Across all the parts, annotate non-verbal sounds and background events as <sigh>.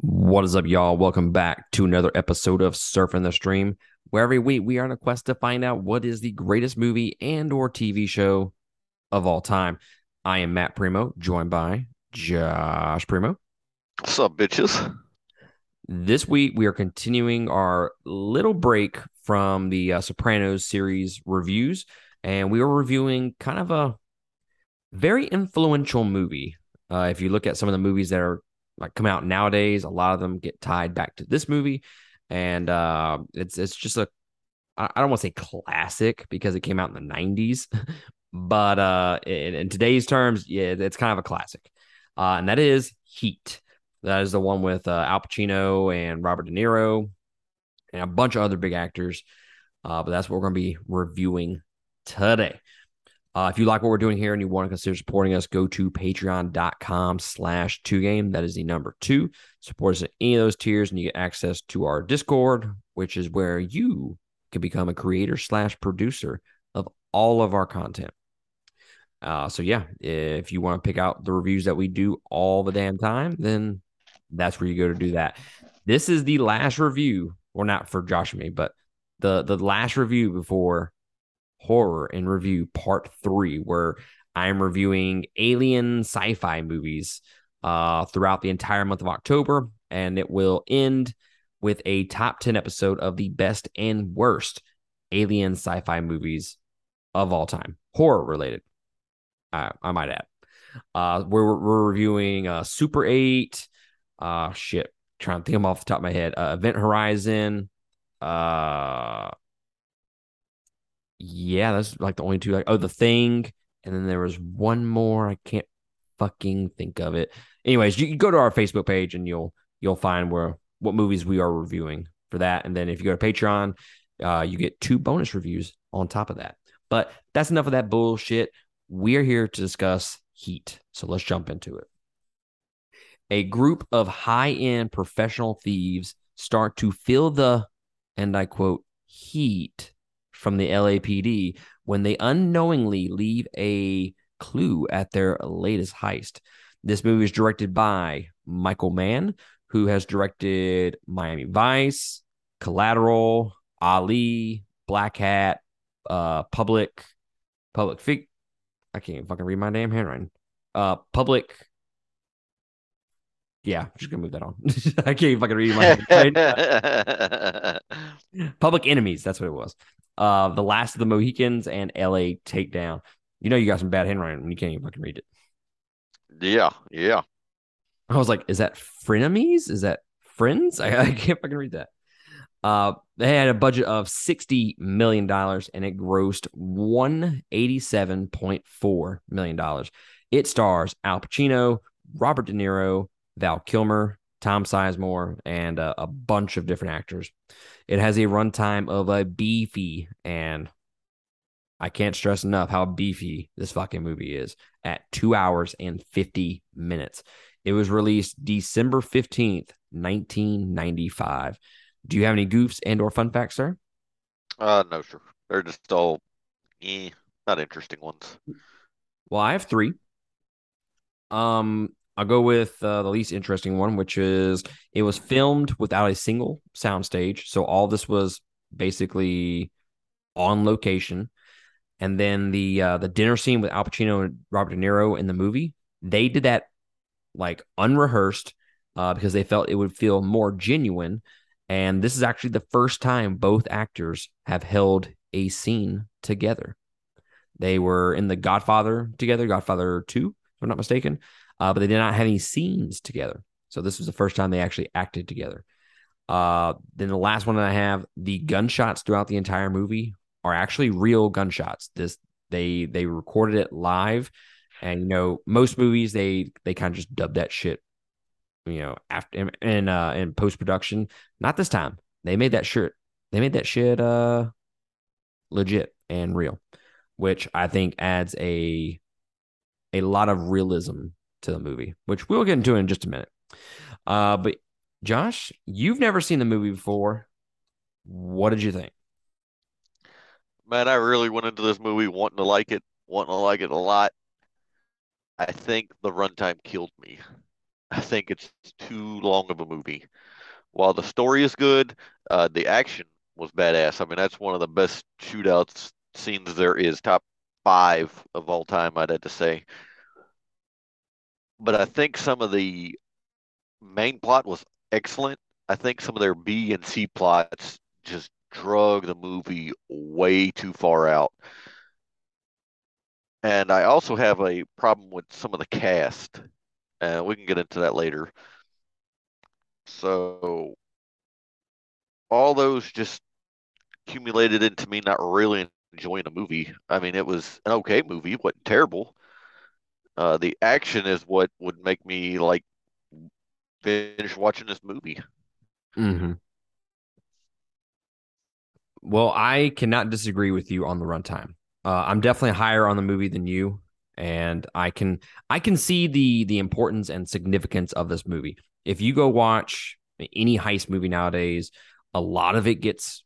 What is up, y'all? Welcome back to another episode of Surfing the Stream, where every week we are on a quest to find out what is the greatest movie and or TV show of all time. I am Matt Primo, joined by Josh Primo. What's up, bitches? This week we are continuing our little break from the uh, Sopranos series reviews, and we are reviewing kind of a very influential movie. Uh, if you look at some of the movies that are like come out nowadays. A lot of them get tied back to this movie, and uh, it's it's just a I don't want to say classic because it came out in the '90s, <laughs> but uh, in, in today's terms, yeah, it's kind of a classic, uh, and that is Heat. That is the one with uh, Al Pacino and Robert De Niro and a bunch of other big actors. Uh, but that's what we're going to be reviewing today. Uh, if you like what we're doing here and you want to consider supporting us, go to patreon.com slash two game. That is the number two. Support us at any of those tiers and you get access to our Discord, which is where you can become a creator slash producer of all of our content. Uh, so yeah, if you want to pick out the reviews that we do all the damn time, then that's where you go to do that. This is the last review, or not for Josh and me, but the the last review before horror in review part three, where I'm reviewing alien sci-fi movies uh, throughout the entire month of October, and it will end with a top 10 episode of the best and worst alien sci-fi movies of all time, horror related. Uh, I might add. Uh, we're, we're reviewing uh, Super 8. Uh, shit, trying to think them off the top of my head. Uh, Event Horizon. Uh, yeah, that's like the only two. Like, oh, the thing, and then there was one more. I can't fucking think of it. Anyways, you, you go to our Facebook page and you'll you'll find where what movies we are reviewing for that. And then if you go to Patreon, uh, you get two bonus reviews on top of that. But that's enough of that bullshit. We're here to discuss Heat. So let's jump into it. A group of high end professional thieves start to feel the, and I quote, heat from the LAPD when they unknowingly leave a clue at their latest heist. This movie is directed by Michael Mann, who has directed Miami Vice, Collateral, Ali, Black Hat, uh, Public, Public Fig. I can't fucking read my damn handwriting. Uh, Public. Yeah, I'm just gonna move that on. <laughs> I can't fucking read my <laughs> Public Enemies. That's what it was uh, The Last of the Mohicans, and LA Takedown. You know, you got some bad handwriting when you can't even fucking read it. Yeah, yeah. I was like, is that frenemies? Is that friends? <laughs> I, I can't fucking read that. Uh, they had a budget of $60 million and it grossed $187.4 million. It stars Al Pacino, Robert De Niro, Val Kilmer, Tom Sizemore, and a, a bunch of different actors. It has a runtime of a beefy, and I can't stress enough how beefy this fucking movie is at two hours and 50 minutes. It was released December 15th, 1995. Do you have any goofs and or fun facts, sir? Uh, no, sir. They're just all eh, not interesting ones. Well, I have three. Um, I'll go with uh, the least interesting one, which is it was filmed without a single soundstage. So all this was basically on location. And then the uh, the dinner scene with Al Pacino and Robert De Niro in the movie, they did that like unrehearsed uh, because they felt it would feel more genuine. And this is actually the first time both actors have held a scene together. They were in The Godfather together, Godfather 2, if I'm not mistaken uh, but they did not have any scenes together. So this was the first time they actually acted together. Uh, then the last one that I have, the gunshots throughout the entire movie are actually real gunshots. This they they recorded it live, and you know most movies they they kind of just dub that shit, you know, after in uh in post production. Not this time. They made that shirt. They made that shit uh legit and real, which I think adds a a lot of realism to the movie, which we'll get into in just a minute. Uh, but Josh, you've never seen the movie before. What did you think? Man, I really went into this movie wanting to like it, wanting to like it a lot. I think the runtime killed me. I think it's too long of a movie. While the story is good, uh, the action was badass. I mean, that's one of the best shootouts scenes there is. Top five of all time, I'd have to say. But I think some of the main plot was excellent. I think some of their B and C plots just drug the movie way too far out. And I also have a problem with some of the cast. And we can get into that later. So all those just accumulated into me not really enjoying a movie. I mean, it was an okay movie, wasn't terrible. Uh, the action is what would make me like finish watching this movie. Mm-hmm. Well, I cannot disagree with you on the runtime. Uh, I'm definitely higher on the movie than you, and I can I can see the the importance and significance of this movie. If you go watch any heist movie nowadays, a lot of it gets.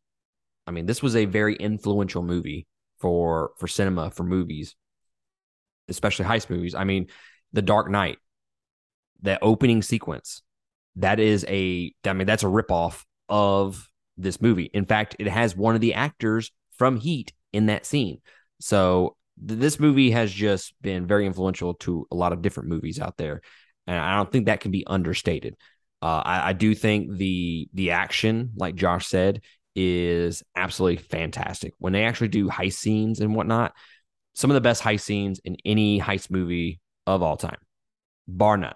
I mean, this was a very influential movie for for cinema for movies, especially heist movies. I mean, The Dark Knight, the opening sequence, that is a. I mean, that's a ripoff of this movie. In fact, it has one of the actors from Heat in that scene. So th- this movie has just been very influential to a lot of different movies out there, and I don't think that can be understated. Uh, I, I do think the the action, like Josh said, is absolutely fantastic. When they actually do heist scenes and whatnot, some of the best heist scenes in any heist movie of all time, bar none.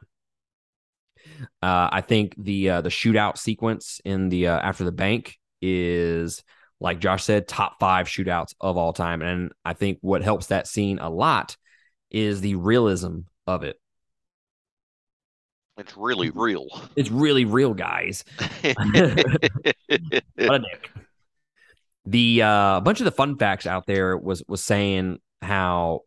Uh, I think the uh, the shootout sequence in the uh, after the bank is like Josh said, top five shootouts of all time, and I think what helps that scene a lot is the realism of it. It's really real. It's really real, guys. <laughs> what a dick. The uh, a bunch of the fun facts out there was was saying how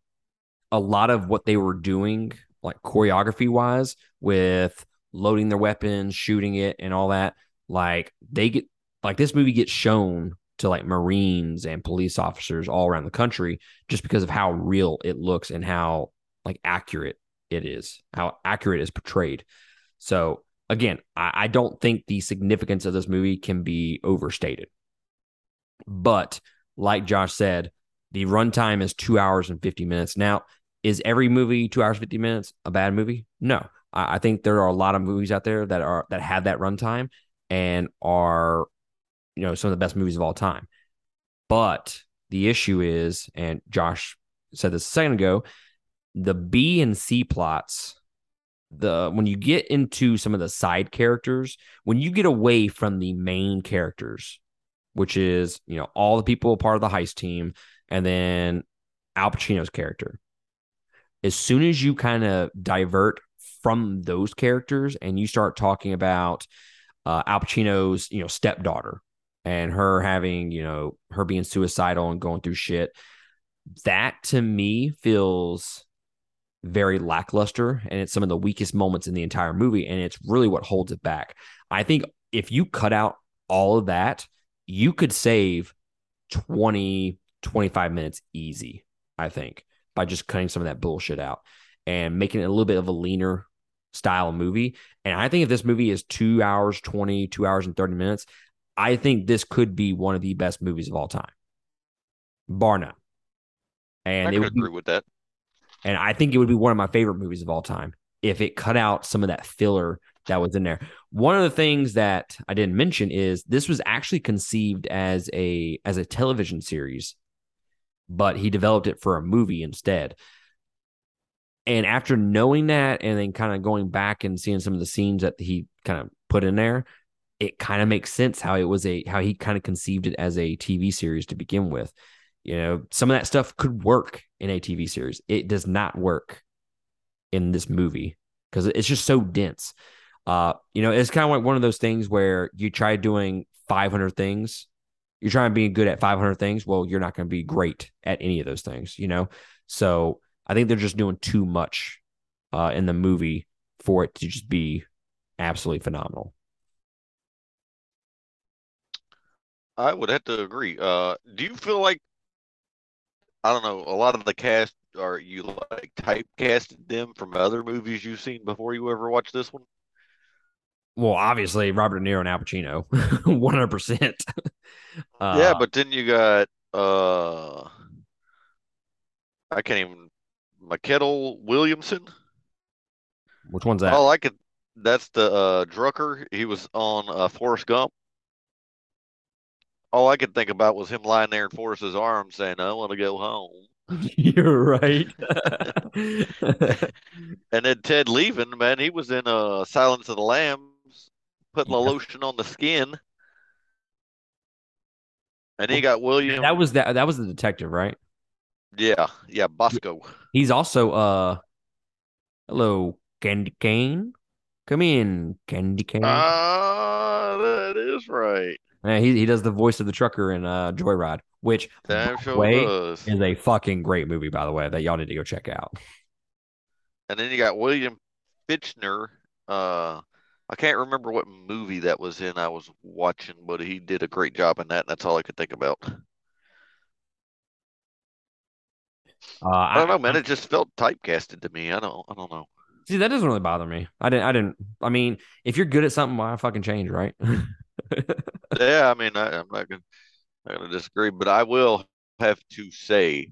a lot of what they were doing, like choreography wise, with loading their weapons, shooting it, and all that, like they get like this movie gets shown to like Marines and police officers all around the country just because of how real it looks and how like accurate it is, how accurate is portrayed. So again, I, I don't think the significance of this movie can be overstated. But like Josh said, the runtime is two hours and 50 minutes. Now, is every movie two hours, 50 minutes a bad movie? No. I, I think there are a lot of movies out there that are that have that runtime and are, you know, some of the best movies of all time. But the issue is, and Josh said this a second ago, the B and C plots the when you get into some of the side characters, when you get away from the main characters, which is you know all the people part of the heist team, and then Al Pacino's character. As soon as you kind of divert from those characters and you start talking about uh, Al Pacino's you know stepdaughter and her having you know her being suicidal and going through shit, that to me feels very lackluster and it's some of the weakest moments in the entire movie and it's really what holds it back. I think if you cut out all of that, you could save 20 25 minutes easy, I think, by just cutting some of that bullshit out and making it a little bit of a leaner style movie. And I think if this movie is 2 hours 20, 2 hours and 30 minutes, I think this could be one of the best movies of all time. Bar none. And I it would be, agree with that. and I think it would be one of my favorite movies of all time if it cut out some of that filler that was in there. One of the things that I didn't mention is this was actually conceived as a as a television series, but he developed it for a movie instead. And after knowing that and then kind of going back and seeing some of the scenes that he kind of put in there, it kind of makes sense how it was a how he kind of conceived it as a TV series to begin with. You know, some of that stuff could work in a TV series. It does not work in this movie because it's just so dense. Uh, you know, it's kind of like one of those things where you try doing 500 things. You're trying to be good at 500 things. Well, you're not going to be great at any of those things, you know? So I think they're just doing too much uh, in the movie for it to just be absolutely phenomenal. I would have to agree. Uh, do you feel like I don't know. A lot of the cast are you like typecasted them from other movies you've seen before you ever watched this one. Well, obviously Robert De Niro and Al Pacino, <laughs> one hundred percent. Yeah, but then you got uh, I can't even Mykelti Williamson. which one's that? All I could that's the uh Drucker. He was on uh Forrest Gump. All I could think about was him lying there in Forrest's arms saying, I want to go home. <laughs> <laughs> You're right. And then Ted Levine, man, he was in uh Silence of the Lambs, putting the lotion on the skin. And he got William. that was that. That was the detective, right? yeah, yeah, Bosko. He's also uh, hello, Candy Cane. Come in, Candy Cane. Ah, that is right. Yeah, he he does the voice of the trucker in uh Joyride, which sure way, does. is a fucking great movie, by the way, that y'all need to go check out. And then you got William Fichtner. Uh, I can't remember what movie that was in. I was watching, but he did a great job in that. And that's all I could think about. Uh, I don't know, man. It just felt typecasted to me. I don't. I don't know. See, that doesn't really bother me. I didn't. I didn't. I mean, if you're good at something, why fucking change, right? <laughs> Yeah, I mean, I, I'm not gonna, not gonna disagree, but I will have to say,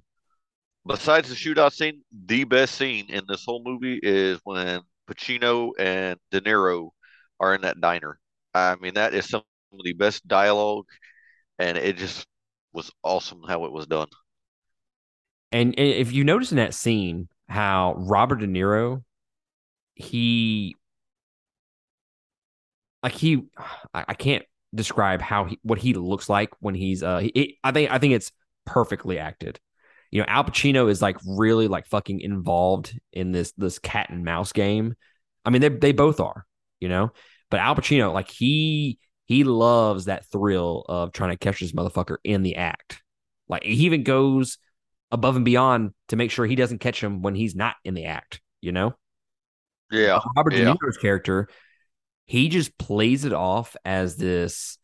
besides the shootout scene, the best scene in this whole movie is when Pacino and De Niro are in that diner. I mean, that is some of the best dialogue, and it just was awesome how it was done. And if you notice in that scene how Robert De Niro, he like he, I, can't describe how he what he looks like when he's uh. I think I think it's perfectly acted. You know, Al Pacino is like really like fucking involved in this this cat and mouse game. I mean, they they both are. You know, but Al Pacino like he he loves that thrill of trying to catch this motherfucker in the act. Like he even goes above and beyond to make sure he doesn't catch him when he's not in the act, you know? Yeah, Robert yeah. De Niro's character, he just plays it off as this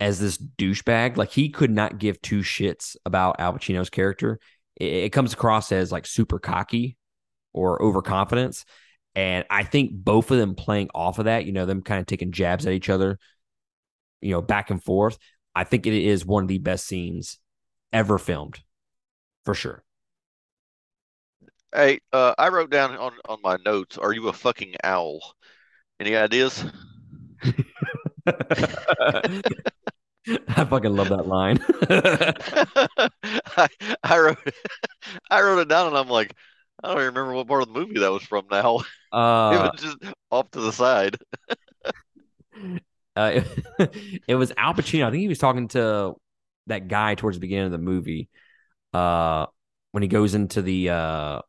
as this douchebag. Like he could not give two shits about Al Pacino's character. It, it comes across as like super cocky or overconfidence. And I think both of them playing off of that, you know, them kind of taking jabs at each other, you know, back and forth. I think it is one of the best scenes ever filmed, for sure. Hey, uh, I wrote down on on my notes, "Are you a fucking owl?" Any ideas? <laughs> I fucking love that line. <laughs> I, I wrote <laughs> I wrote it down and I'm like, I don't even remember what part of the movie that was from now. It uh, was just off to the side. <laughs> uh, it, <laughs> it was Al Pacino. I think he was talking to that guy towards the beginning of the movie. Uh, when he goes into the uh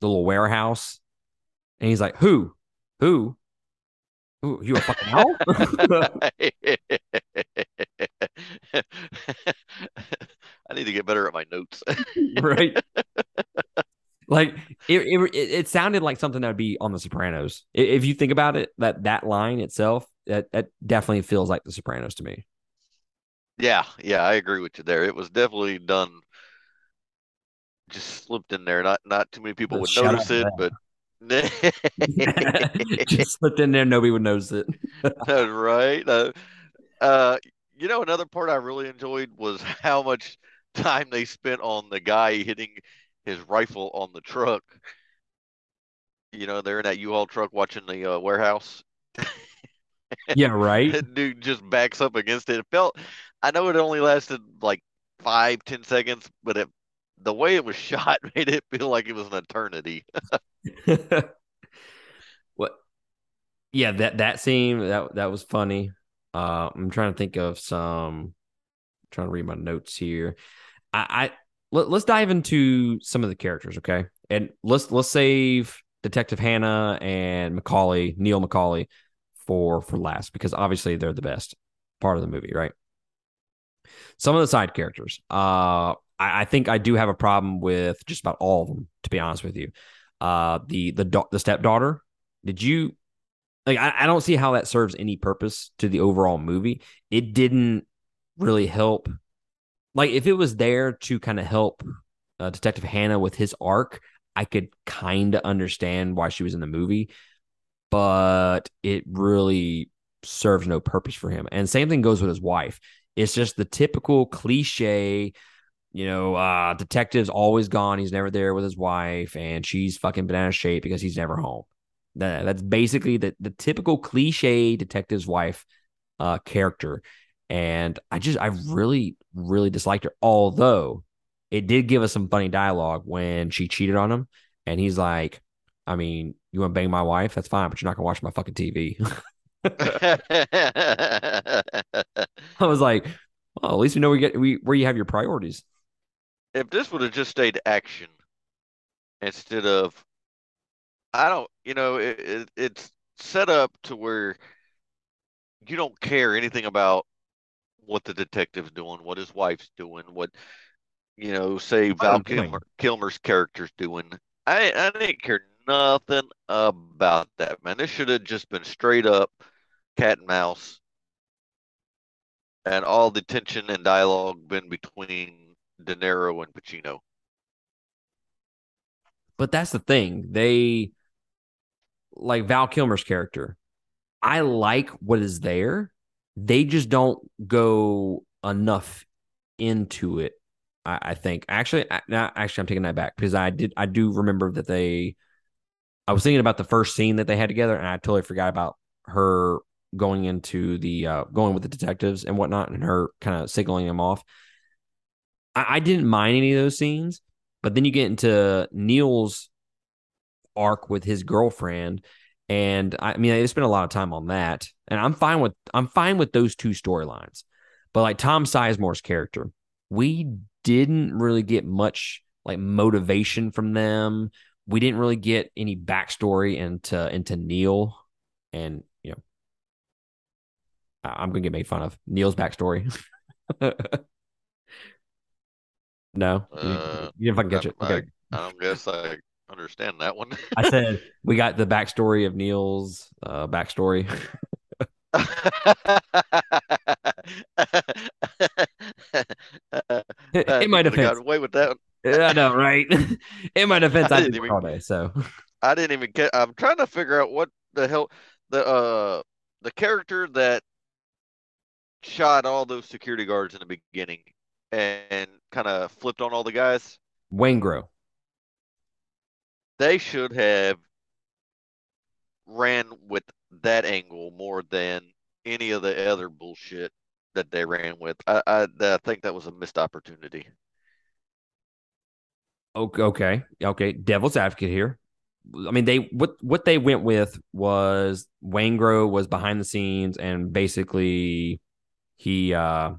the little warehouse, and he's like, "Who, who, who? You a fucking owl?" <laughs> I need to get better at my notes. right? Like it, it, it sounded like something that would be on The Sopranos. If you think about it, that that line itself, that that definitely feels like The Sopranos to me. Yeah, yeah, I agree with you there. It was definitely done, just slipped in there. Not not too many people would notice it, but <laughs> <laughs> Just slipped in there, nobody would notice it. <laughs> That's right. Uh, uh, you know, another part I really enjoyed was how much time they spent on the guy hitting his rifle on the truck. You know, they're in that U-Haul truck watching the uh, warehouse. <laughs> Yeah, right. Dude just backs up against it. It felt, I know it only lasted like five, ten seconds, but it, the way it was <laughs> shot made it feel like it was an eternity. <laughs> what? Yeah, that that scene that that was funny. Uh, I'm trying to think of some. I'm trying to read my notes here. I, I let, let's dive into some of the characters, okay? And let's let's save Detective Hanna and McCauley, Neil McCauley, for for last because obviously they're the best part of the movie, right? Some of the side characters. Uh, I, I think I do have a problem with just about all of them, to be honest with you. Uh, the the the stepdaughter. Did you like? I, I don't see how that serves any purpose to the overall movie. It didn't really help. Like if it was there to kind of help uh, Detective Hanna with his arc, I could kind of understand why she was in the movie, but it really serves no purpose for him. And same thing goes with his wife. It's just the typical cliche, you know, uh, detective's always gone. He's never there with his wife, and she's fucking banana shape because he's never home. That, that's basically the, the typical cliche detective's wife uh, character. And I just, I really, really disliked her. Although it did give us some funny dialogue when she cheated on him. And he's like, I mean, you want to bang my wife? That's fine, but you're not going to watch my fucking TV. <laughs> I was like, well, at least we know we get we, where you have your priorities. if this would have just stayed action instead of, I don't, you know, it, it, it's set up to where you don't care anything about what the detective's doing, what his wife's doing, what, you know, say oh, Val Kilmer, Kilmer's character's doing. I, I didn't care nothing about that, man. This should have just been straight up cat and mouse and all the tension and dialogue been between De Niro and Pacino. But that's the thing. They like Val Kilmer's character. I like what is there. They just don't go enough into it. I, I think actually, I, actually, I'm taking that back because I did. I do remember that they. I was thinking about the first scene that they had together, and I totally forgot about her going into the uh, going with the detectives and whatnot, and her kind of signaling them off. I, I didn't mind any of those scenes, but then you get into Neil's arc with his girlfriend, and I mean they spent a lot of time on that, and I'm fine with I'm fine with those two storylines. But like Tom Sizemore's character, we didn't really get much like motivation from them. We didn't really get any backstory into into Neil, and you know, I'm gonna get made fun of Neil's backstory. <laughs> no, you, Uh, you didn't fucking catch I, it. Okay. I, I don't guess I understand that one. I <laughs> said we got the backstory of Neil's uh, backstory. In my defense, got away with that. <laughs> I know, right? In my defense, I I did didn't even- all day, so I didn't even get. I'm trying to figure out what the hell the uh the character that shot all those security guards in the beginning and kind of flipped on all the guys. Waingro. They should have ran with that angle more than any of the other bullshit that they ran with. I I, I think that was a missed opportunity. Okay, okay, okay. Devil's advocate here. I mean, they what what they went with was Waingro was behind the scenes and basically he uh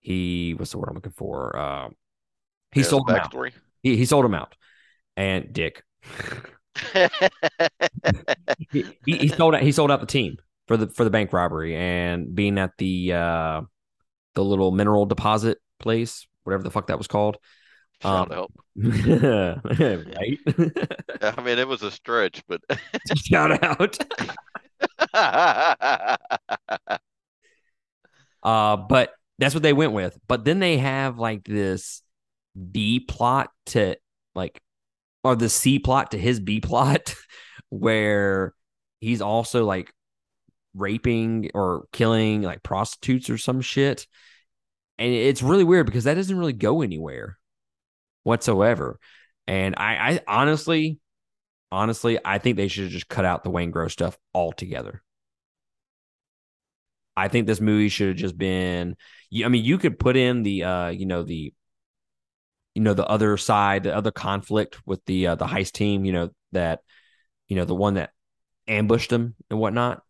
he what's the word I'm looking for? Uh, he sold him out. backstory. He, he sold him out, and Dick <laughs> he, he, sold out he sold out the team for the for the bank robbery and being at the uh the little mineral deposit place, whatever the fuck that was called. Um, help. <laughs> right? <laughs> I mean, it was a stretch, but Shout out. Uh, but that's what they went with. But then they have like this B plot to like, or the C plot to his B plot, <laughs> where he's also like raping or killing like prostitutes or some shit. And it's really weird because that doesn't really go anywhere whatsoever. And I, I honestly, honestly, I think they should just cut out the Wayne Gross stuff altogether. I think this movie should have just been. I mean, you could put in the, uh, you know, the, you know, the other side, the other conflict with the uh, the heist team. You know that, you know, the one that ambushed them and whatnot.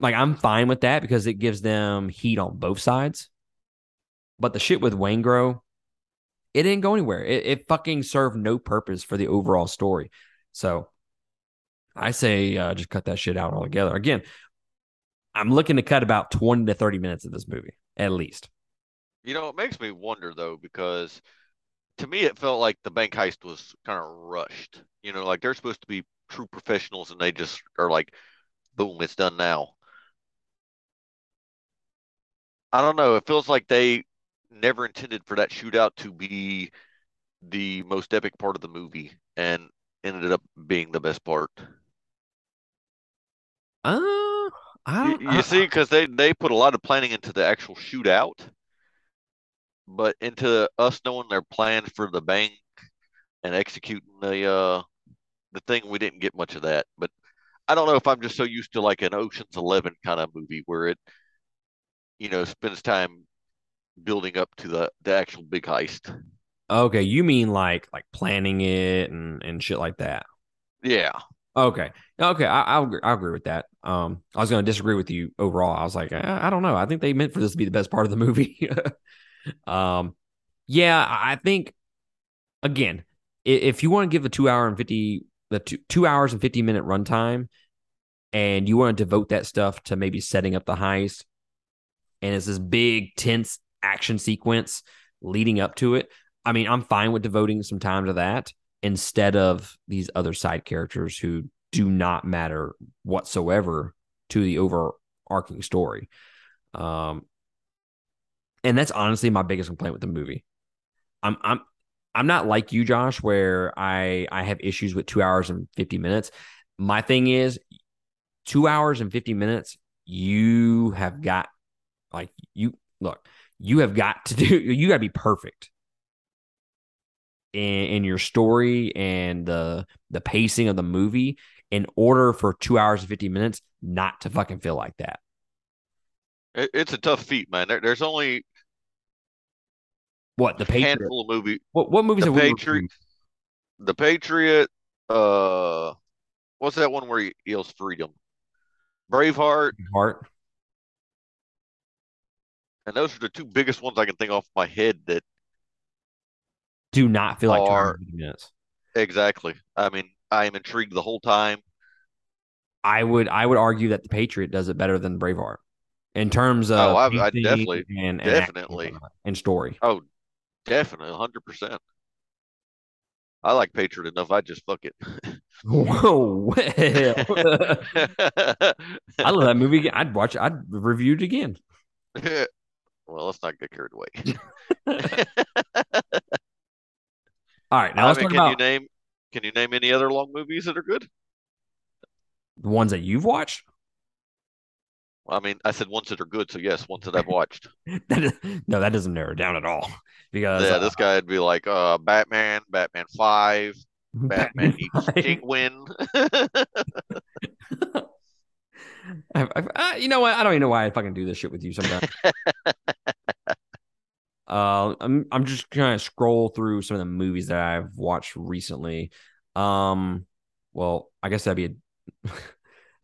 Like, I'm fine with that because it gives them heat on both sides. But the shit with Waingro, it didn't go anywhere. It, it fucking served no purpose for the overall story. So I say uh, just cut that shit out altogether. Again, I'm looking to cut about 20 to 30 minutes of this movie, at least. You know, it makes me wonder though, because to me it felt like the bank heist was kind of rushed. You know, like they're supposed to be true professionals and they just are like, boom, it's done now. I don't know. It feels like they never intended for that shootout to be the most epic part of the movie and ended up being the best part. Uh, I You, you see, because they they put a lot of planning into the actual shootout, but into us knowing their plans for the bank and executing the uh the thing, we didn't get much of that. But I don't know if I'm just so used to like an Ocean's Eleven kind of movie where it, you know, spends time building up to the the actual big heist. Okay, you mean like like planning it and and shit like that. Yeah. Okay. Okay, I, I'll agree, I'll agree with that. Um, I was going to disagree with you overall. I was like, I, I don't know. I think they meant for this to be the best part of the movie. <laughs> um, yeah, I think again, if you want to give the two hour and fifty the two, two hours and fifty minute runtime, and you want to devote that stuff to maybe setting up the heist, and it's this big tense action sequence leading up to it. I mean, I'm fine with devoting some time to that instead of these other side characters who do not matter whatsoever to the overarching story. Um, and that's honestly my biggest complaint with the movie. I'm I'm I'm not like you, Josh, where I I have issues with two hours and fifty minutes. My thing is, two hours and fifty minutes. You have got like you look. You have got to do. <laughs> You got to be perfect in, in your story and the the pacing of the movie in order for two hours and 50 minutes not to fucking feel like that. It's a tough feat, man. There, there's only what the Patriot handful of movie. What what movies the Patriot, The Patriot. Uh, what's that one where he yells freedom? Braveheart. Heart. And those are the two biggest ones I can think off my head that do not feel like are, minutes. Exactly. I mean, I am intrigued the whole time. I would I would argue that the Patriot does it better than Braveheart in terms of oh, I, I definitely and, and definitely and story. Oh, definitely, hundred percent. I like Patriot enough. I just fuck it. <laughs> Whoa, well. I love that movie. I'd watch. It. I'd review it again. <laughs> well, let's not get carried away. <laughs> All right, now I let's mean, talk can about you name can you name any other long movies that are good? the ones that you've watched. I mean, I said ones that are good, so yes, ones that I've watched. <laughs> that is, no, that doesn't narrow down at all. Because yeah, uh, this guy would be like uh, Batman, Batman Five, <laughs> Batman eats Penguin. <laughs> I, I, I, you know what? I don't even know why I fucking do this shit with you sometimes. uh, I'm I'm just trying to scroll through some of the movies that I've watched recently. Um, well, I guess that'd be a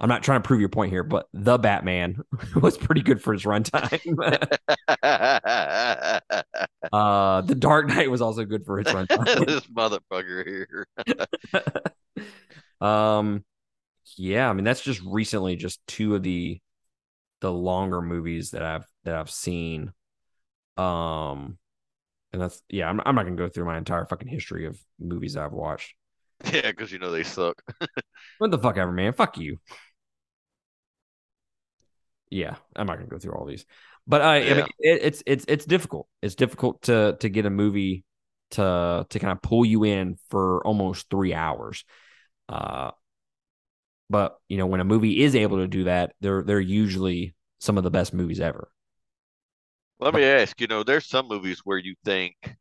I'm not trying to prove your point here, but the Batman <laughs> was pretty good for his runtime. <laughs> uh, the Dark Knight was also good for his <laughs> runtime. this motherfucker here. um, yeah, I mean that's just recently just two of the the longer movies that I've that I've seen. Um, and that's yeah, I'm I'm not gonna go through my entire fucking history of movies I've watched. Yeah, because you know they suck. what the fuck ever, man? Fuck you yeah, I'm not gonna go through all these, but uh, yeah. I mean, it, it's it's it's difficult. It's difficult to to get a movie to to kind of pull you in for almost three hours. Uh, but you know, when a movie is able to do that, they're they're usually some of the best movies ever. Let me ask, you know, there's some movies where you think,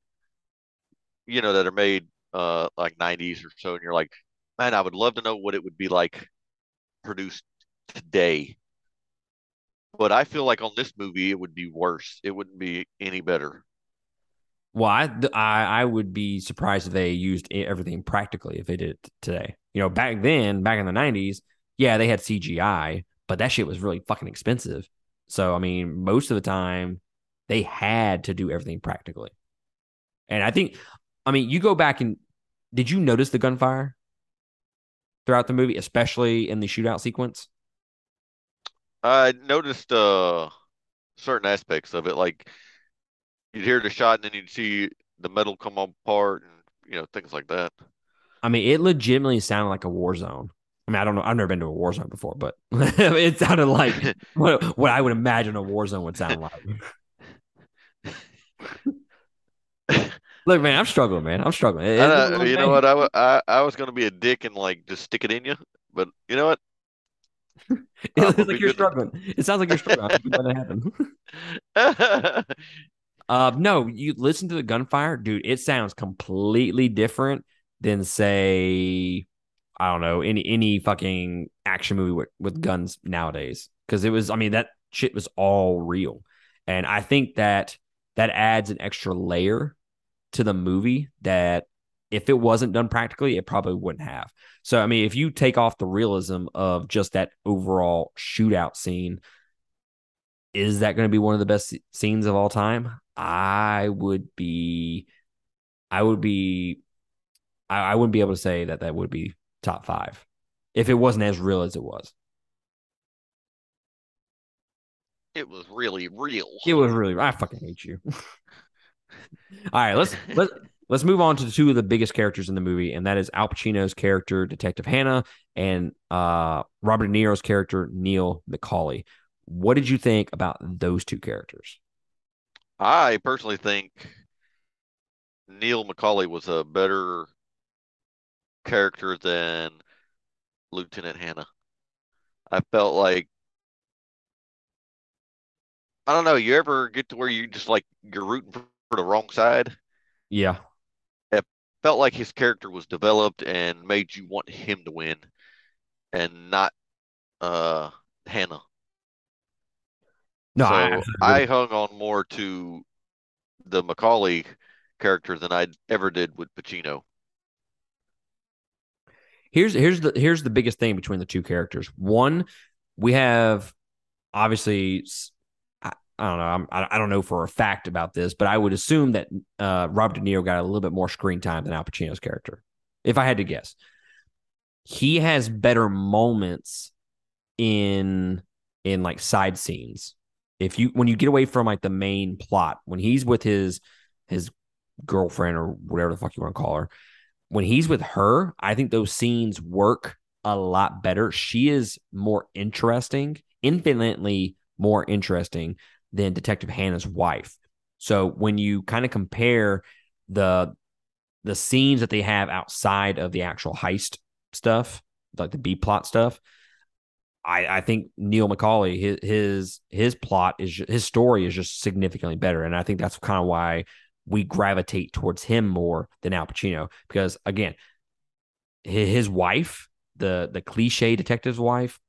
you know, that are made uh like 90s or so, and you're like, man, I would love to know what it would be like produced today but I feel like on this movie it would be worse. It wouldn't be any better. Well, I, I, I would be surprised if they used everything practically if they did it today. You know, back then, back in the '90s, yeah, they had CGI, but that shit was really fucking expensive. So, I mean, most of the time, they had to do everything practically. And I think, I mean, you go back and did you notice the gunfire throughout the movie, especially in the shootout sequence? I noticed uh certain aspects of it, like you'd hear the shot and then you'd see the metal come apart and you know things like that. I mean, it legitimately sounded like a war zone. I mean, I don't know. I've never been to a war zone before, but <laughs> it sounded like <laughs> what, what I would imagine a war zone would sound like. <laughs> Look, man, I'm struggling, man. I'm struggling. It- I it's know- you know what? I, wa- I, I was going to be a dick and like just stick it in you, but you know what? <laughs> It I'm looks like you're struggling. It sounds like you're struggling. I think it's happen. Uh, <laughs> no, you listen to the gunfire, dude. It sounds completely different than say, I don't know, any any fucking action movie with, with guns nowadays. Because it was, I mean, that shit was all real, and I think that that adds an extra layer to the movie that if it wasn't done practically, it probably wouldn't have. So, I mean, if you take off the realism of just that overall shootout scene, is that going to be one of the best scenes of all time? I would be, I would be, I, I wouldn't be able to say that that would be top five if it wasn't as real as it was. it was really real. It was really, I fucking hate you. <laughs> All right, let's let's let's move on to the two of the biggest characters in the movie, and that is Al Pacino's character, Detective Hanna, and uh, Robert De Niro's character, Neil McCauley. What did you think about those two characters? I personally think Neil McCauley was a better character than Lieutenant Hanna. I felt like I don't know. You ever get to where you just like you're rooting for the wrong side? Yeah, Felt like his character was developed and made you want him to win, and not uh Hanna. no, so I, I, hung on more to the McCauley character than I ever did with Pacino. here's here's the here's the biggest thing between the two characters. One, we have obviously I, don't know I'm, I I don't know for a fact about this, but I would assume that uh, Robert De Niro got a little bit more screen time than Al Pacino's character, if I had to guess. He has better moments in in like side scenes. If you when you get away from like the main plot, when he's with his his girlfriend or whatever the fuck you want to call her, when he's with her, I think those scenes work a lot better. She is more interesting, infinitely more interesting than Detective Hanna's wife. So when you kind of compare the the scenes that they have outside of the actual heist stuff, like the B plot stuff, I, I think Neil McCauley his his his plot is his story is just significantly better, and I think that's kind of why we gravitate towards him more than Al Pacino because again, his wife, the the cliche detective's wife,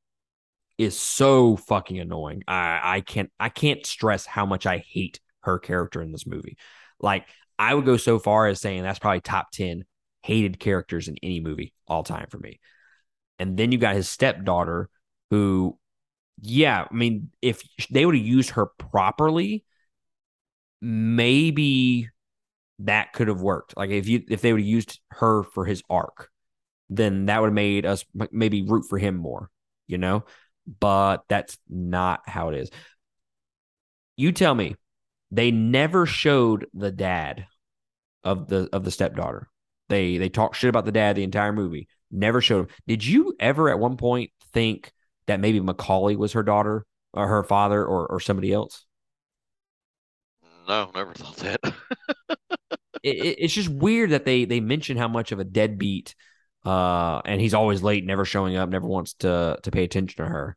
is so fucking annoying. I I can't I can't stress how much I hate her character in this movie. Like I would go so far as saying that's probably top ten hated characters in any movie all time for me. And then you got his stepdaughter, who, yeah, I mean, if they would have used her properly, maybe that could have worked. Like if you if they would have used her for his arc, then that would have made us maybe root for him more, you know? But that's not how it is. You tell me, they never showed the dad of the of the stepdaughter. They they talked shit about the dad the entire movie. Never showed him. Did you ever at one point think that maybe McCauley was her daughter or her father or or somebody else? No, never thought that. <laughs> It, it, it's just weird that they they mention how much of a deadbeat uh and he's always late, never showing up, never wants to to pay attention to her.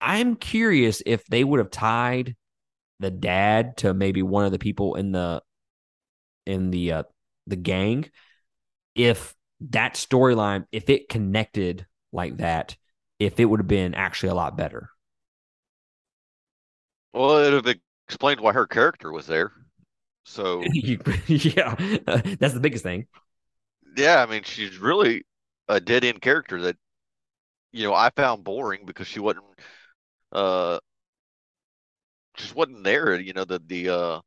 I'm curious if they would have tied the dad to maybe one of the people in the in the uh the gang if that storyline if it connected like that if it would have been actually a lot better well, it would have explained why her character was there. So <laughs> <laughs> yeah <laughs> that's the biggest thing yeah, I mean, she's really a dead end character that you know I found boring because she wasn't uh just wasn't there. You know the the uh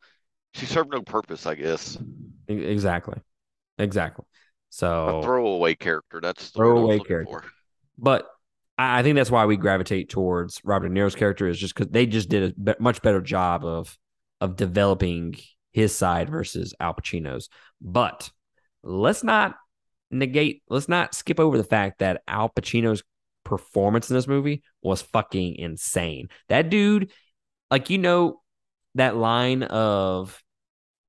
she served no purpose, I guess. Exactly exactly A so throwaway character. That's the word I was Throwaway character. for. but I I think that's why we gravitate towards Robert De Niro's character is just because they just did a much better job of of developing his side versus Al Pacino's. But let's not negate, let's not skip over the fact that Al Pacino's performance in this movie was fucking insane. That dude, like you know, that line of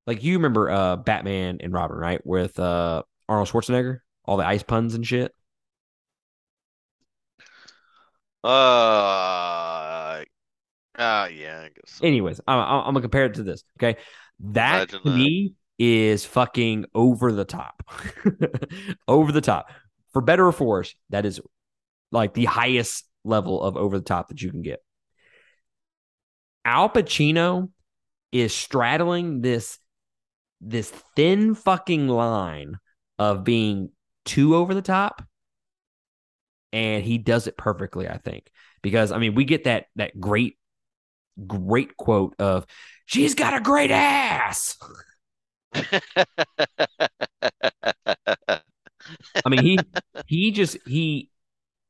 like you remember uh Batman and Robin, right? With uh Arnold Schwarzenegger, all the ice puns and shit. Uh, uh yeah, I guess. so. Anyways, I'm, I'm gonna compare it to this. Okay, that Imagine to that. me is fucking over the top, <laughs> over the top. For better or for worse, that is like the highest level of over the top that you can get. Al Pacino is straddling this this thin fucking line of being too over the top and he does it perfectly i think because i mean we get that that great great quote of she's got a great ass <laughs> i mean he he just he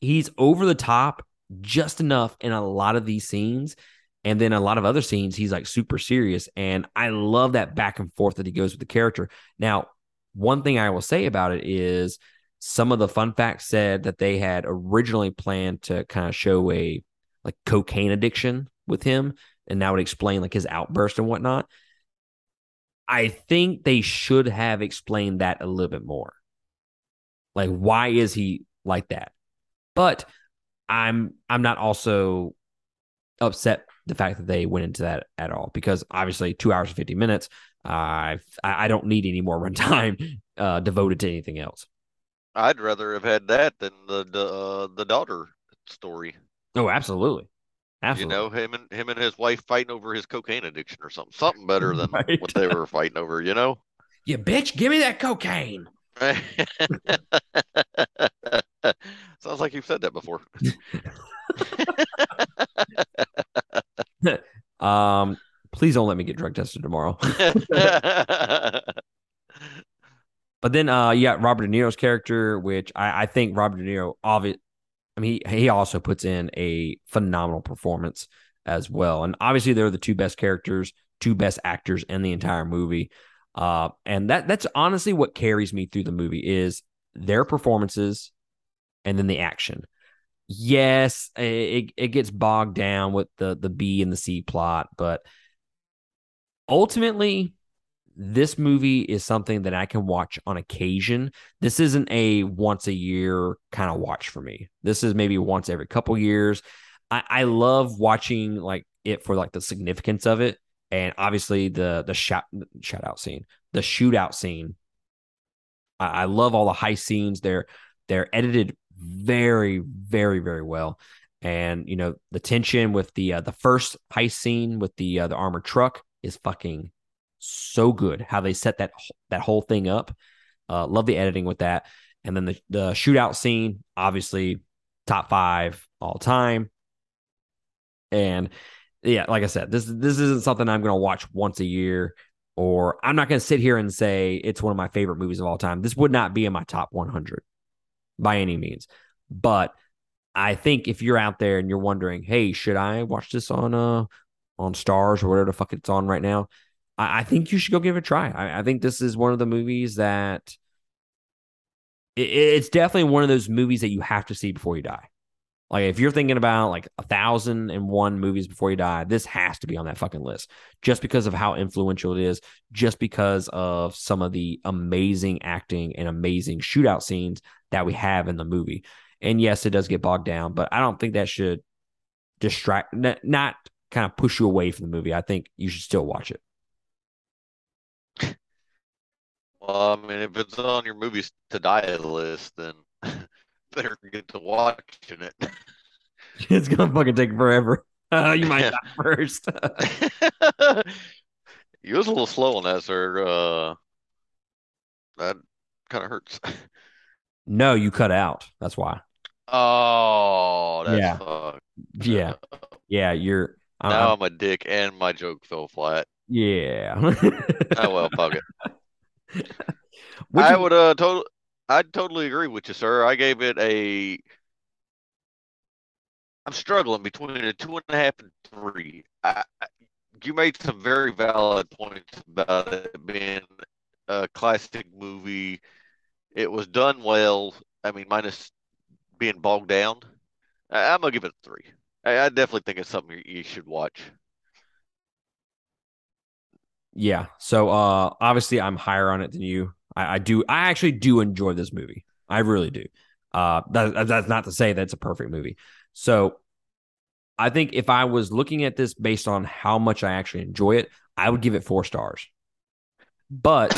he's over the top just enough in a lot of these scenes. And then a lot of other scenes he's like super serious. And i love that back and forth that he goes with the character. Now one thing i will say about it is some of the fun facts said that they had originally planned to kind of show a like cocaine addiction with him. And that would explain like his outburst and whatnot i think they should have explained that a little bit more. Like why is he like that? But i'm i'm not also upset the fact that they went into that at all because obviously two hours and 50 minutes uh, i i don't need any more <laughs> runtime uh devoted to anything else. I'd rather have had that than the the, uh, the daughter story. oh absolutely You know, him and him and his wife fighting over his cocaine addiction or something. Something better than <laughs> Right. what they were fighting over. You know. you bitch give me that cocaine <laughs> Sounds like you've said that before. <laughs> um please don't let me get drug tested tomorrow But then uh you got Robert De Niro's character, which I, I think Robert De Niro obvi- mean he, he also puts in a phenomenal performance as well. And obviously they're the two best characters, two best actors in the entire movie. Uh and that that's honestly what carries me through the movie is their performances and then the action. Yes, it, it gets bogged down with the the B and the C plot, but ultimately this movie is something that I can watch on occasion. This isn't a once a year kind of watch for me. This is maybe once every couple years. I, I love watching like it for like the significance of it, and obviously the the shout shout out scene, the shootout scene. I, I love all the high scenes. They're they're edited very very very well, and you know the tension with the uh, the first heist scene with the uh, the armored truck is fucking so good how they set that that whole thing up. Uh, love the editing with that, and then the the shootout scene, obviously top five all time. And yeah, like I said, this this isn't something I'm going to watch once a year, or I'm not going to sit here and say it's one of my favorite movies of all time. This would not be in my top 100 by any means, but I think if you're out there and you're wondering, hey, should I watch this on uh on Starz or whatever the fuck it's on right now? I, I think you should go give it a try. I, I think this is one of the movies that it, it's definitely one of those movies that you have to see before you die. Like if you're thinking about like a thousand and one movies before you die, this has to be on that fucking list just because of how influential it is, just because of some of the amazing acting and amazing shootout scenes that we have in the movie. And yes, it does get bogged down, but I don't think that should distract, not, not kind of push you away from the movie. I think you should still watch it. Well, I mean, if it's on your movies to die list, then <laughs> better get to watching it. <laughs> it's gonna fucking take forever. Uh, <laughs> you might die first. You was a little slow on that, sir. Uh, that kind of hurts. no, you cut out. That's why. Oh, that's Yeah. fucked. Yeah, yeah. You're. I'm- Now I'm- I'm a dick and my joke fell flat. yeah. Oh well, fuck it. I is- would uh total I'd totally agree with you, sir. I gave it a I'm struggling between a two and a half and three. I, I, you made some very valid points about it being a classic movie. It was done well. I mean, minus being bogged down. I, I'm gonna give it a three. I, I definitely think it's something you, you should watch. Yeah. So uh obviously I'm higher on it than you. I, I do I actually do enjoy this movie. I really do. Uh that, that's not to say that's a perfect movie. So I think if I was looking at this based on how much I actually enjoy it, I would give it four stars. But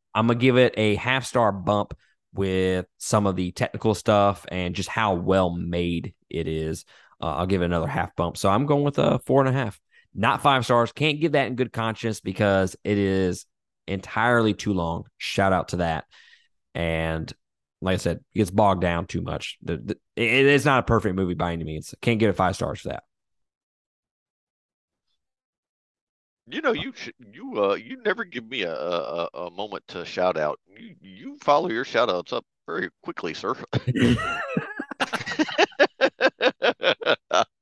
<coughs> I'm gonna give it a half star bump with some of the technical stuff and just how well made it is. Uh, I'll give it another half bump. So I'm going with a four and a half not five stars. Can't give that in good conscience because it is entirely too long. Shout out to that. And like I said, it gets bogged down too much. The, the, it, it's not a perfect movie by any means. Can't get it five stars for that. You know, you you uh you never give me a, a, a moment to shout out. You you follow your shout outs up very quickly, sir. <laughs> <laughs>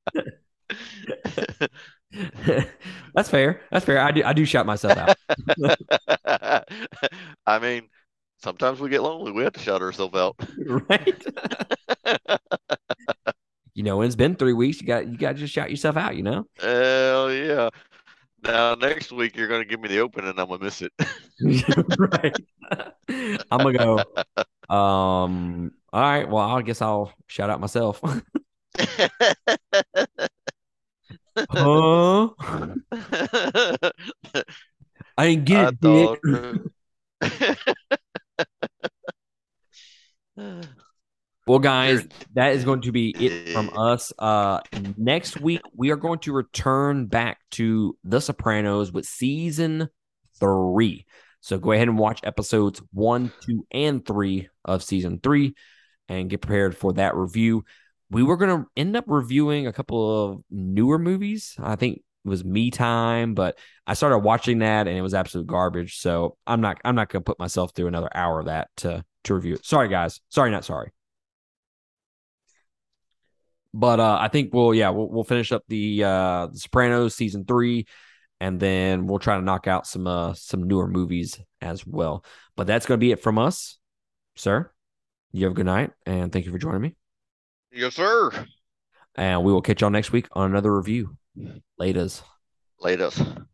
<laughs> <laughs> That's fair. That's fair. I do. I do shout myself out. <laughs> <laughs> I mean, sometimes we get lonely. We have to shout ourselves out, right? you know, when it's been three weeks, you got you got to just shout yourself out. You know. Hell yeah! Now next week you're going to give me the open, and I'm gonna miss it. right. I'm gonna go. Um. All right. Well, I guess I'll shout out myself. Huh? I get it, <laughs> <sighs> well, guys, that is going to be it from us. Uh, next week, we are going to return back to The Sopranos with season three. So go ahead and watch episodes one, two, and three of season three and get prepared for that review we were going to end up reviewing a couple of newer movies. I think was Me Time, but I started watching that and it was absolute garbage. So I'm not I'm not to put myself through another hour of that to to review it. Sorry guys. Sorry not sorry. But uh, I think we'll yeah, we'll we'll finish up the uh the Sopranos season 3 and then we'll try to knock out some uh some newer movies as well. But that's to be it from us. Sir, you have a good night and thank you for joining me. Yes, sir. And we will catch y'all next week on another review. Laters. Laters.